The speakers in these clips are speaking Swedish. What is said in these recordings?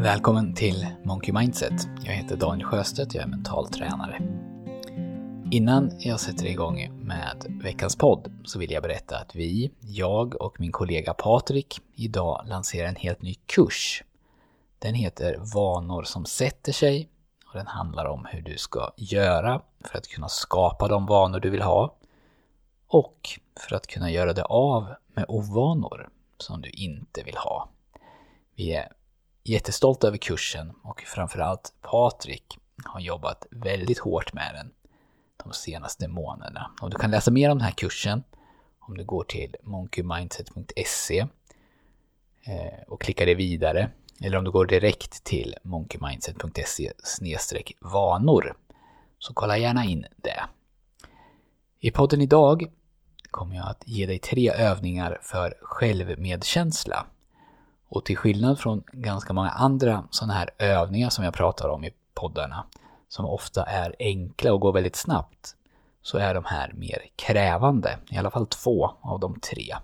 Välkommen till Monkey Mindset. Jag heter Daniel Sjöstedt, jag är mental tränare. Innan jag sätter igång med veckans podd så vill jag berätta att vi, jag och min kollega Patrik, idag lanserar en helt ny kurs. Den heter Vanor som sätter sig och den handlar om hur du ska göra för att kunna skapa de vanor du vill ha och för att kunna göra det av med ovanor som du inte vill ha. Vi är jättestolta över kursen och framförallt Patrik har jobbat väldigt hårt med den de senaste månaderna. Och du kan läsa mer om den här kursen om du går till monkeymindset.se eh, och klickar dig vidare. Eller om du går direkt till monkeymindset.se vanor. Så kolla gärna in det. I podden idag kommer jag att ge dig tre övningar för självmedkänsla. Och till skillnad från ganska många andra sådana här övningar som jag pratar om i poddarna, som ofta är enkla och går väldigt snabbt, så är de här mer krävande. I alla fall två av de tre.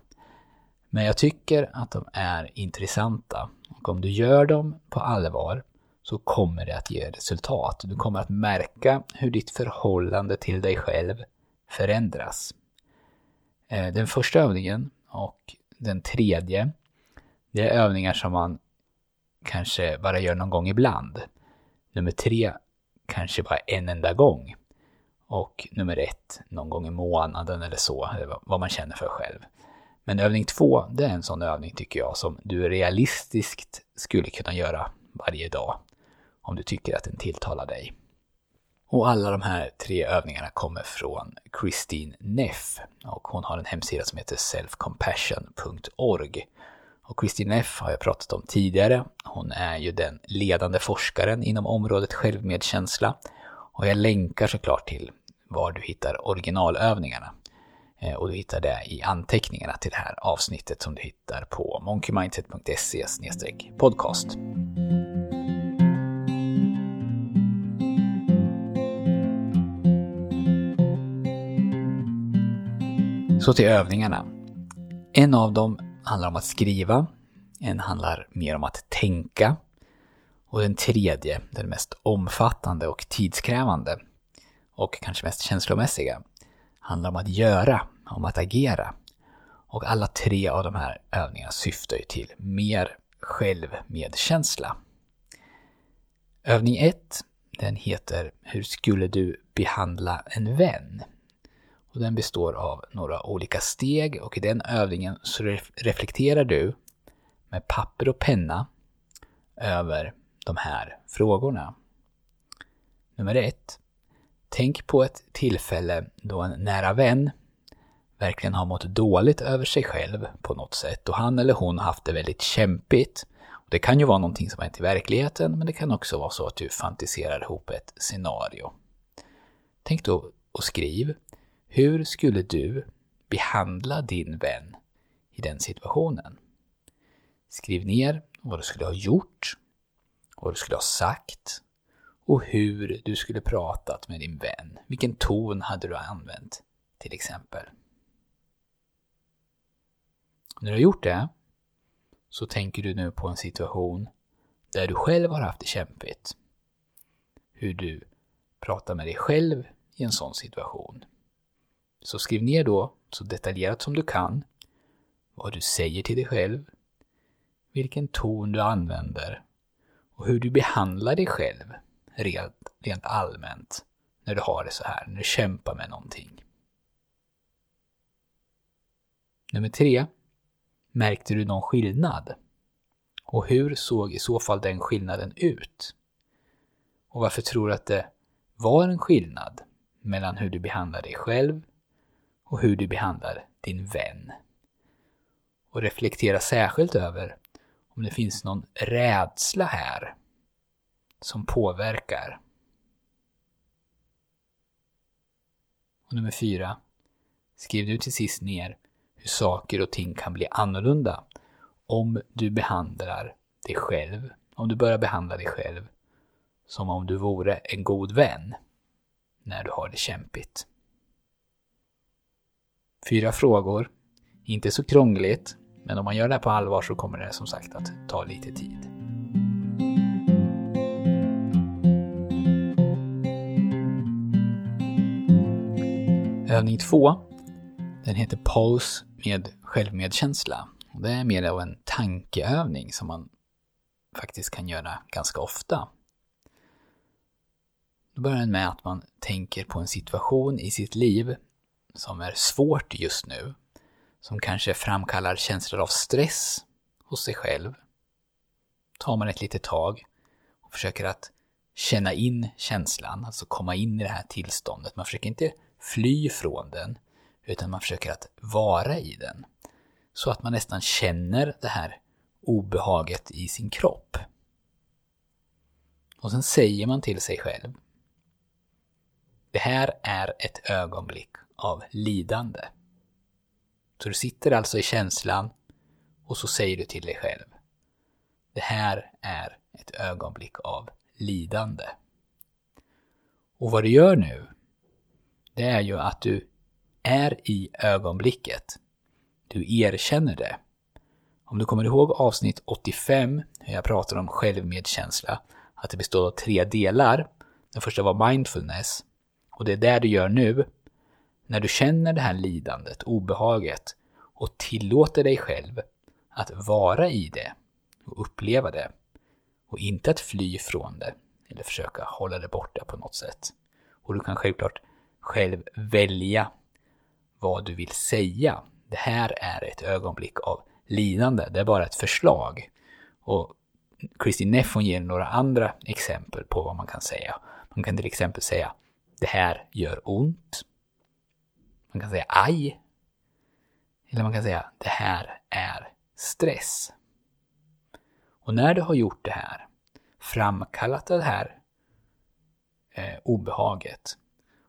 Men jag tycker att de är intressanta. Och om du gör dem på allvar så kommer det att ge resultat. Du kommer att märka hur ditt förhållande till dig själv förändras. Eh, den första övningen och den tredje, det är övningar som man kanske bara gör någon gång ibland. Nummer tre, kanske bara en enda gång. Och nummer ett, någon gång i månaden eller så, vad man känner för själv. Men övning två, det är en sån övning tycker jag som du realistiskt skulle kunna göra varje dag. Om du tycker att den tilltalar dig. Och alla de här tre övningarna kommer från Christine Neff och hon har en hemsida som heter selfcompassion.org. Och Christine F har jag pratat om tidigare. Hon är ju den ledande forskaren inom området självmedkänsla. Och jag länkar såklart till var du hittar originalövningarna. Eh, och du hittar det i anteckningarna till det här avsnittet som du hittar på monkeymindset.se podcast. Så till övningarna. En av dem handlar om att skriva, en handlar mer om att tänka och den tredje, den mest omfattande och tidskrävande och kanske mest känslomässiga, handlar om att göra, om att agera. Och alla tre av de här övningarna syftar ju till mer självmedkänsla. Övning 1, den heter Hur skulle du behandla en vän? Och den består av några olika steg och i den övningen så reflekterar du med papper och penna över de här frågorna. Nummer ett. Tänk på ett tillfälle då en nära vän verkligen har mått dåligt över sig själv på något sätt och han eller hon har haft det väldigt kämpigt. Det kan ju vara någonting som har hänt i verkligheten men det kan också vara så att du fantiserar ihop ett scenario. Tänk då och skriv hur skulle du behandla din vän i den situationen? Skriv ner vad du skulle ha gjort, vad du skulle ha sagt och hur du skulle pratat med din vän. Vilken ton hade du använt, till exempel. När du har gjort det så tänker du nu på en situation där du själv har haft det kämpigt. Hur du pratar med dig själv i en sån situation. Så skriv ner då, så detaljerat som du kan, vad du säger till dig själv, vilken ton du använder och hur du behandlar dig själv rent, rent allmänt när du har det så här, när du kämpar med någonting. Nummer tre. Märkte du någon skillnad? Och hur såg i så fall den skillnaden ut? Och varför tror du att det var en skillnad mellan hur du behandlar dig själv och hur du behandlar din vän. Och reflektera särskilt över om det finns någon rädsla här som påverkar. Och nummer fyra. Skriv du till sist ner hur saker och ting kan bli annorlunda om du behandlar dig själv, om du börjar behandla dig själv som om du vore en god vän när du har det kämpigt. Fyra frågor. Inte så krångligt, men om man gör det här på allvar så kommer det som sagt att ta lite tid. Övning två, den heter Pose med självmedkänsla. Det är mer av en tankeövning som man faktiskt kan göra ganska ofta. Då börjar den med att man tänker på en situation i sitt liv som är svårt just nu, som kanske framkallar känslor av stress hos sig själv. Tar man ett litet tag och försöker att känna in känslan, alltså komma in i det här tillståndet. Man försöker inte fly från den, utan man försöker att vara i den. Så att man nästan känner det här obehaget i sin kropp. Och sen säger man till sig själv. Det här är ett ögonblick av lidande. Så du sitter alltså i känslan och så säger du till dig själv. Det här är ett ögonblick av lidande. Och vad du gör nu, det är ju att du är i ögonblicket. Du erkänner det. Om du kommer ihåg avsnitt 85, hur jag pratade om självmedkänsla, att det består av tre delar. Den första var mindfulness. Och det är det du gör nu. När du känner det här lidandet, obehaget och tillåter dig själv att vara i det och uppleva det. Och inte att fly från det eller försöka hålla det borta på något sätt. Och du kan självklart själv välja vad du vill säga. Det här är ett ögonblick av lidande, det är bara ett förslag. Och Kristin Neff ger några andra exempel på vad man kan säga. Man kan till exempel säga det här gör ont. Man kan säga aj. Eller man kan säga det här är stress. Och när du har gjort det här, framkallat det här eh, obehaget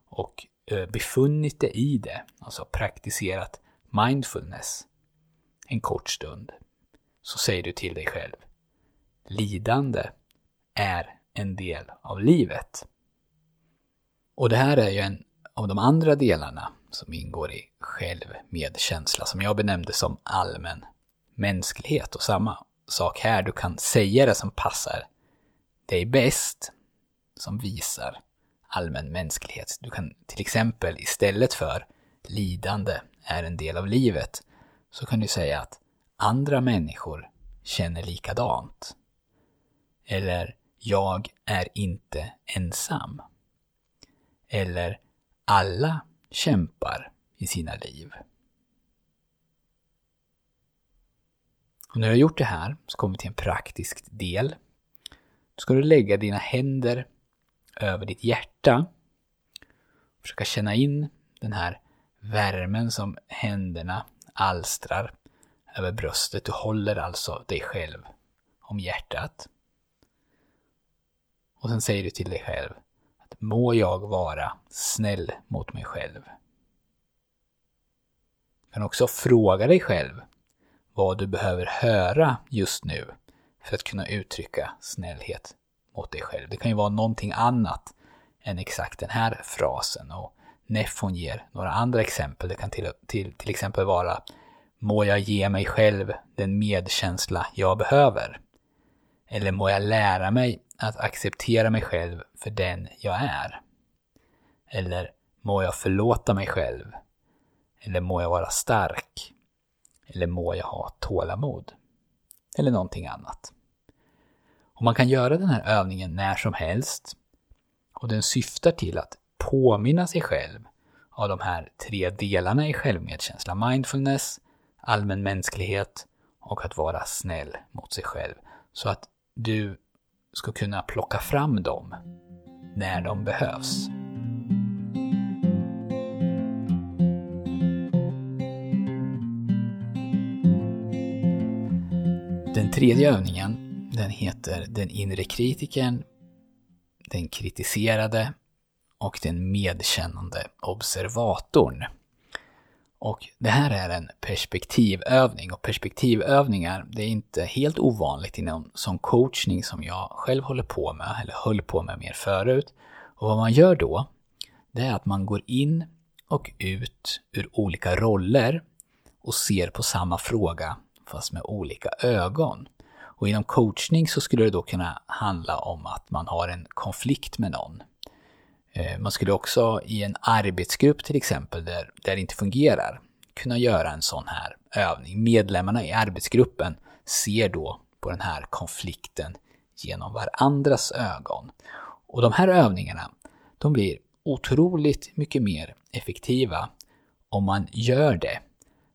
och eh, befunnit dig i det, alltså praktiserat mindfulness en kort stund, så säger du till dig själv lidande är en del av livet. Och det här är ju en av de andra delarna som ingår i självmedkänsla, som jag benämnde som allmän mänsklighet. Och samma sak här, du kan säga det som passar dig bäst, som visar allmän mänsklighet. Du kan till exempel istället för lidande är en del av livet, så kan du säga att andra människor känner likadant. Eller jag är inte ensam. Eller alla kämpar i sina liv. Och när du har gjort det här så kommer vi till en praktisk del. Då ska du lägga dina händer över ditt hjärta. Försöka känna in den här värmen som händerna alstrar över bröstet. Du håller alltså dig själv om hjärtat. Och sen säger du till dig själv att må jag vara snäll mot mig själv. Du kan också fråga dig själv vad du behöver höra just nu för att kunna uttrycka snällhet mot dig själv. Det kan ju vara någonting annat än exakt den här frasen. Och Neffon ger några andra exempel. Det kan till, till, till exempel vara Må jag ge mig själv den medkänsla jag behöver? Eller må jag lära mig att acceptera mig själv för den jag är? Eller må jag förlåta mig själv? Eller må jag vara stark? Eller må jag ha tålamod? Eller någonting annat. Och man kan göra den här övningen när som helst. Och den syftar till att påminna sig själv av de här tre delarna i självmedkänsla. Mindfulness, allmän mänsklighet och att vara snäll mot sig själv. Så att du ska kunna plocka fram dem när de behövs. Den tredje övningen, den heter Den inre kritikern, den kritiserade och den medkännande observatorn. Och det här är en perspektivövning och perspektivövningar det är inte helt ovanligt inom sån coachning som jag själv håller på med, eller höll på med mer förut. Och vad man gör då, det är att man går in och ut ur olika roller och ser på samma fråga fast med olika ögon. Och inom coachning så skulle det då kunna handla om att man har en konflikt med någon. Eh, man skulle också i en arbetsgrupp till exempel där, där det inte fungerar kunna göra en sån här övning. Medlemmarna i arbetsgruppen ser då på den här konflikten genom varandras ögon. Och de här övningarna, de blir otroligt mycket mer effektiva om man gör det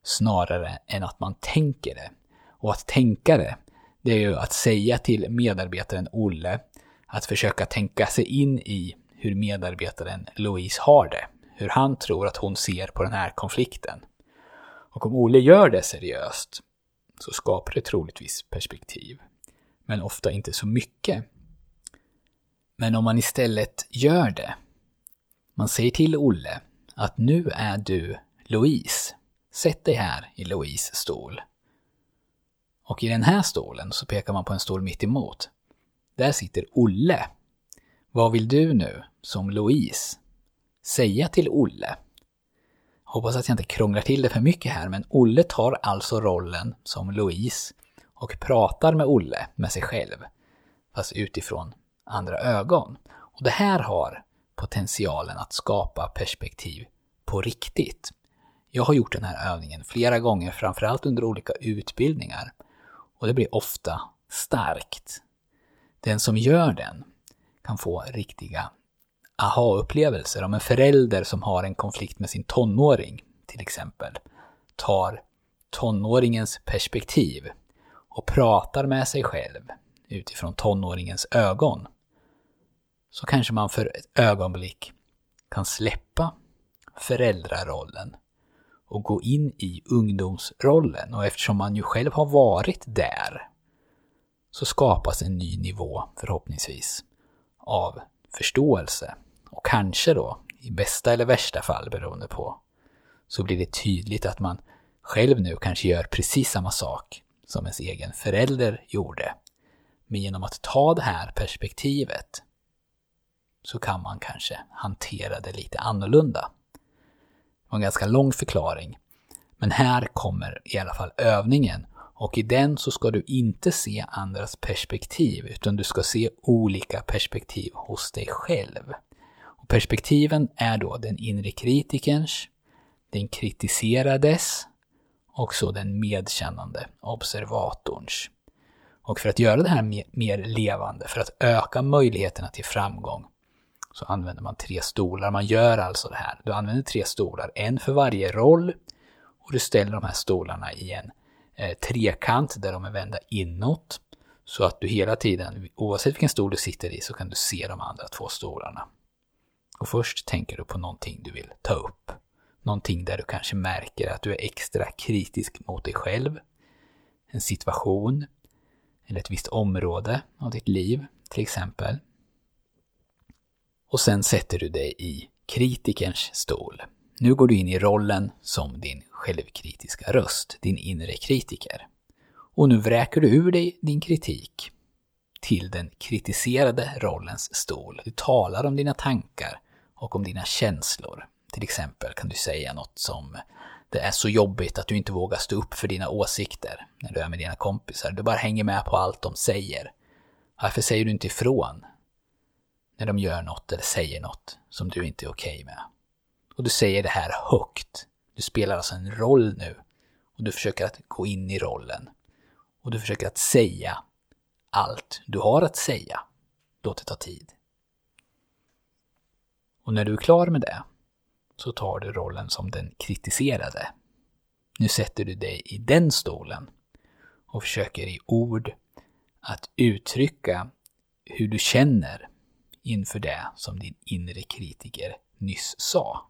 snarare än att man tänker det. Och att tänka det, det är ju att säga till medarbetaren Olle att försöka tänka sig in i hur medarbetaren Louise har det. Hur han tror att hon ser på den här konflikten. Och om Olle gör det seriöst så skapar det troligtvis perspektiv. Men ofta inte så mycket. Men om man istället gör det. Man säger till Olle att nu är du Louise. Sätt dig här i Louise stol. Och i den här stolen så pekar man på en stol mitt emot. Där sitter Olle. Vad vill du nu, som Louise, säga till Olle? Hoppas att jag inte krånglar till det för mycket här, men Olle tar alltså rollen som Louise och pratar med Olle, med sig själv, fast utifrån andra ögon. Och det här har potentialen att skapa perspektiv på riktigt. Jag har gjort den här övningen flera gånger, framförallt under olika utbildningar. Och det blir ofta starkt. Den som gör den kan få riktiga aha-upplevelser. Om en förälder som har en konflikt med sin tonåring, till exempel, tar tonåringens perspektiv och pratar med sig själv utifrån tonåringens ögon, så kanske man för ett ögonblick kan släppa föräldrarollen och gå in i ungdomsrollen. Och eftersom man ju själv har varit där så skapas en ny nivå, förhoppningsvis, av förståelse. Och kanske då, i bästa eller värsta fall beroende på, så blir det tydligt att man själv nu kanske gör precis samma sak som ens egen förälder gjorde. Men genom att ta det här perspektivet så kan man kanske hantera det lite annorlunda. Det var en ganska lång förklaring. Men här kommer i alla fall övningen och i den så ska du inte se andras perspektiv utan du ska se olika perspektiv hos dig själv. Perspektiven är då den inre kritikerns, den kritiserades och så den medkännande observatorns. Och för att göra det här mer levande, för att öka möjligheterna till framgång, så använder man tre stolar. Man gör alltså det här. Du använder tre stolar, en för varje roll, och du ställer de här stolarna i en eh, trekant där de är vända inåt. Så att du hela tiden, oavsett vilken stol du sitter i, så kan du se de andra två stolarna. Och först tänker du på någonting du vill ta upp. Någonting där du kanske märker att du är extra kritisk mot dig själv. En situation. Eller ett visst område av ditt liv, till exempel. Och sen sätter du dig i kritikerns stol. Nu går du in i rollen som din självkritiska röst, din inre kritiker. Och nu vräker du ur dig din kritik till den kritiserade rollens stol. Du talar om dina tankar och om dina känslor. Till exempel kan du säga något som det är så jobbigt att du inte vågar stå upp för dina åsikter när du är med dina kompisar. Du bara hänger med på allt de säger. Varför säger du inte ifrån när de gör något eller säger något som du inte är okej okay med? Och du säger det här högt. Du spelar alltså en roll nu. Och du försöker att gå in i rollen. Och du försöker att säga allt du har att säga. Låt det ta tid. Och när du är klar med det så tar du rollen som den kritiserade. Nu sätter du dig i den stolen och försöker i ord att uttrycka hur du känner inför det som din inre kritiker nyss sa.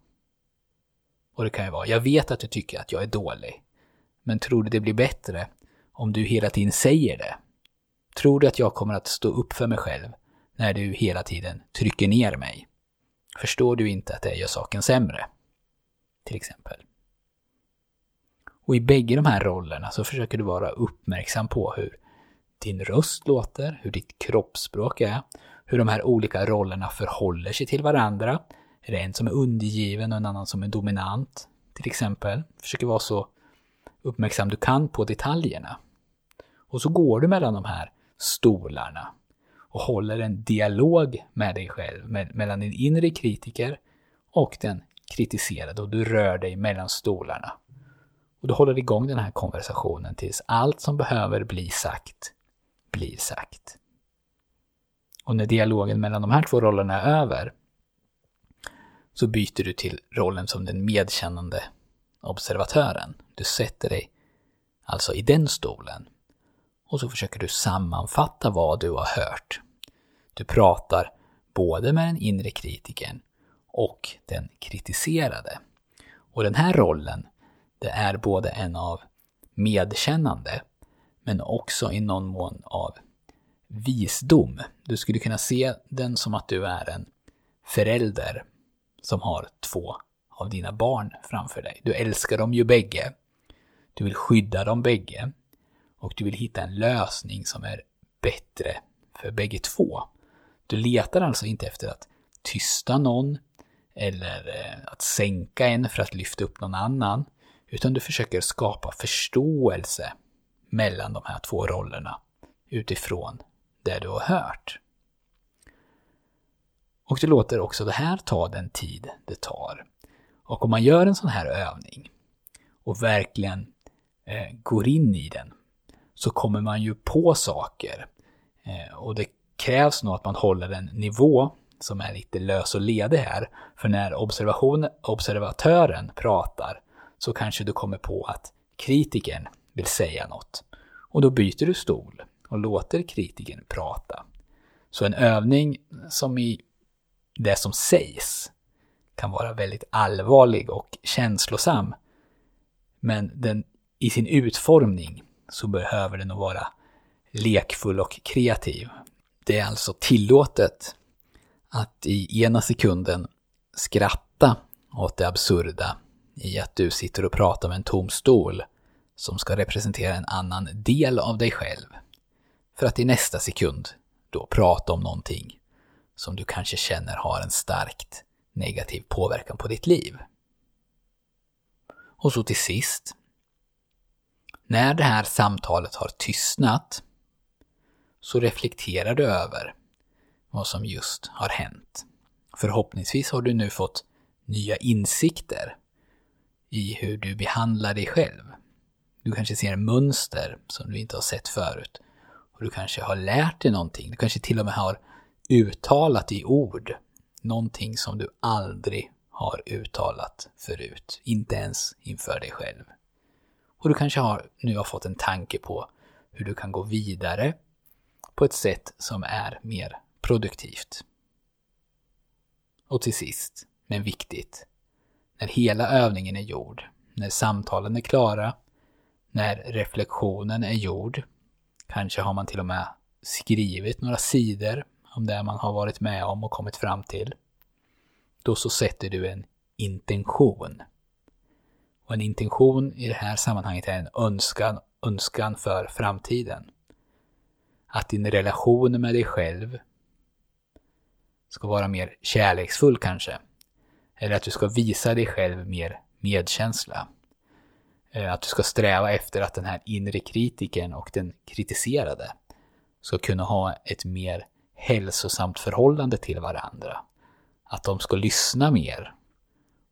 Och det kan ju vara, jag vet att du tycker att jag är dålig. Men tror du det blir bättre om du hela tiden säger det? Tror du att jag kommer att stå upp för mig själv när du hela tiden trycker ner mig? Förstår du inte att det gör saken sämre? Till exempel. Och i bägge de här rollerna så försöker du vara uppmärksam på hur din röst låter, hur ditt kroppsspråk är, hur de här olika rollerna förhåller sig till varandra, är det en som är undergiven och en annan som är dominant? Till exempel. Försöker vara så uppmärksam du kan på detaljerna. Och så går du mellan de här stolarna och håller en dialog med dig själv, med, mellan din inre kritiker och den kritiserade och du rör dig mellan stolarna. Och du håller igång den här konversationen tills allt som behöver bli sagt blir sagt. Och när dialogen mellan de här två rollerna är över så byter du till rollen som den medkännande observatören. Du sätter dig alltså i den stolen och så försöker du sammanfatta vad du har hört. Du pratar både med den inre kritiken och den kritiserade. Och den här rollen, det är både en av medkännande men också i någon mån av visdom. Du skulle kunna se den som att du är en förälder som har två av dina barn framför dig. Du älskar dem ju bägge. Du vill skydda dem bägge. Och du vill hitta en lösning som är bättre för bägge två. Du letar alltså inte efter att tysta någon eller eh, att sänka en för att lyfta upp någon annan. Utan du försöker skapa förståelse mellan de här två rollerna utifrån det du har hört. Och du låter också det här ta den tid det tar. Och om man gör en sån här övning och verkligen eh, går in i den så kommer man ju på saker. Eh, och det krävs nog att man håller en nivå som är lite lös och ledig här. För när observation, observatören pratar så kanske du kommer på att kritiken vill säga något. Och då byter du stol och låter kritiken prata. Så en övning som i det som sägs kan vara väldigt allvarlig och känslosam. Men den, i sin utformning så behöver den nog vara lekfull och kreativ. Det är alltså tillåtet att i ena sekunden skratta åt det absurda i att du sitter och pratar med en tom stol som ska representera en annan del av dig själv. För att i nästa sekund då prata om någonting som du kanske känner har en starkt negativ påverkan på ditt liv. Och så till sist, när det här samtalet har tystnat så reflekterar du över vad som just har hänt. Förhoppningsvis har du nu fått nya insikter i hur du behandlar dig själv. Du kanske ser mönster som du inte har sett förut. Och du kanske har lärt dig någonting. Du kanske till och med har uttalat i ord någonting som du aldrig har uttalat förut. Inte ens inför dig själv. Och du kanske har, nu har fått en tanke på hur du kan gå vidare på ett sätt som är mer produktivt. Och till sist, men viktigt, när hela övningen är gjord, när samtalen är klara, när reflektionen är gjord, kanske har man till och med skrivit några sidor om det man har varit med om och kommit fram till. Då så sätter du en intention. Och en intention i det här sammanhanget är en önskan, önskan för framtiden. Att din relation med dig själv ska vara mer kärleksfull kanske. Eller att du ska visa dig själv mer medkänsla. Eh, att du ska sträva efter att den här inre kritiken och den kritiserade ska kunna ha ett mer hälsosamt förhållande till varandra. Att de ska lyssna mer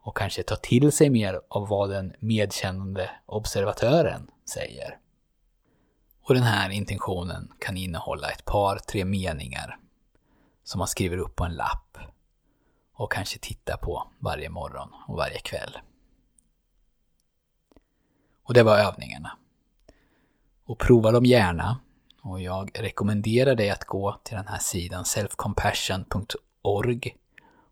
och kanske ta till sig mer av vad den medkännande observatören säger. Och den här intentionen kan innehålla ett par, tre meningar som man skriver upp på en lapp och kanske tittar på varje morgon och varje kväll. Och det var övningarna. Och prova dem gärna. Och jag rekommenderar dig att gå till den här sidan selfcompassion.org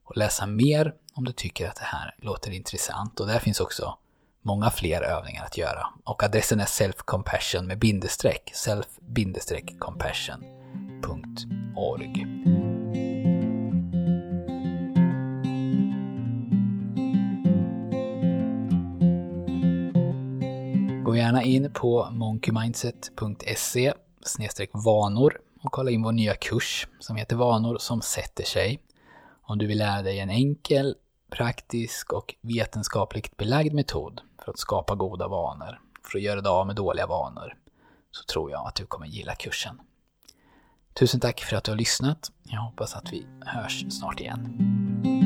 och läsa mer om du tycker att det här låter intressant. Och där finns också många fler övningar att göra. Och adressen är selfcompassion med bindestreck, self-compassion.org. Gå gärna in på monkeymindset.se vanor och kolla in vår nya kurs som heter Vanor som sätter sig. Om du vill lära dig en enkel, praktisk och vetenskapligt belagd metod för att skapa goda vanor, för att göra dig av med dåliga vanor, så tror jag att du kommer gilla kursen. Tusen tack för att du har lyssnat. Jag hoppas att vi hörs snart igen.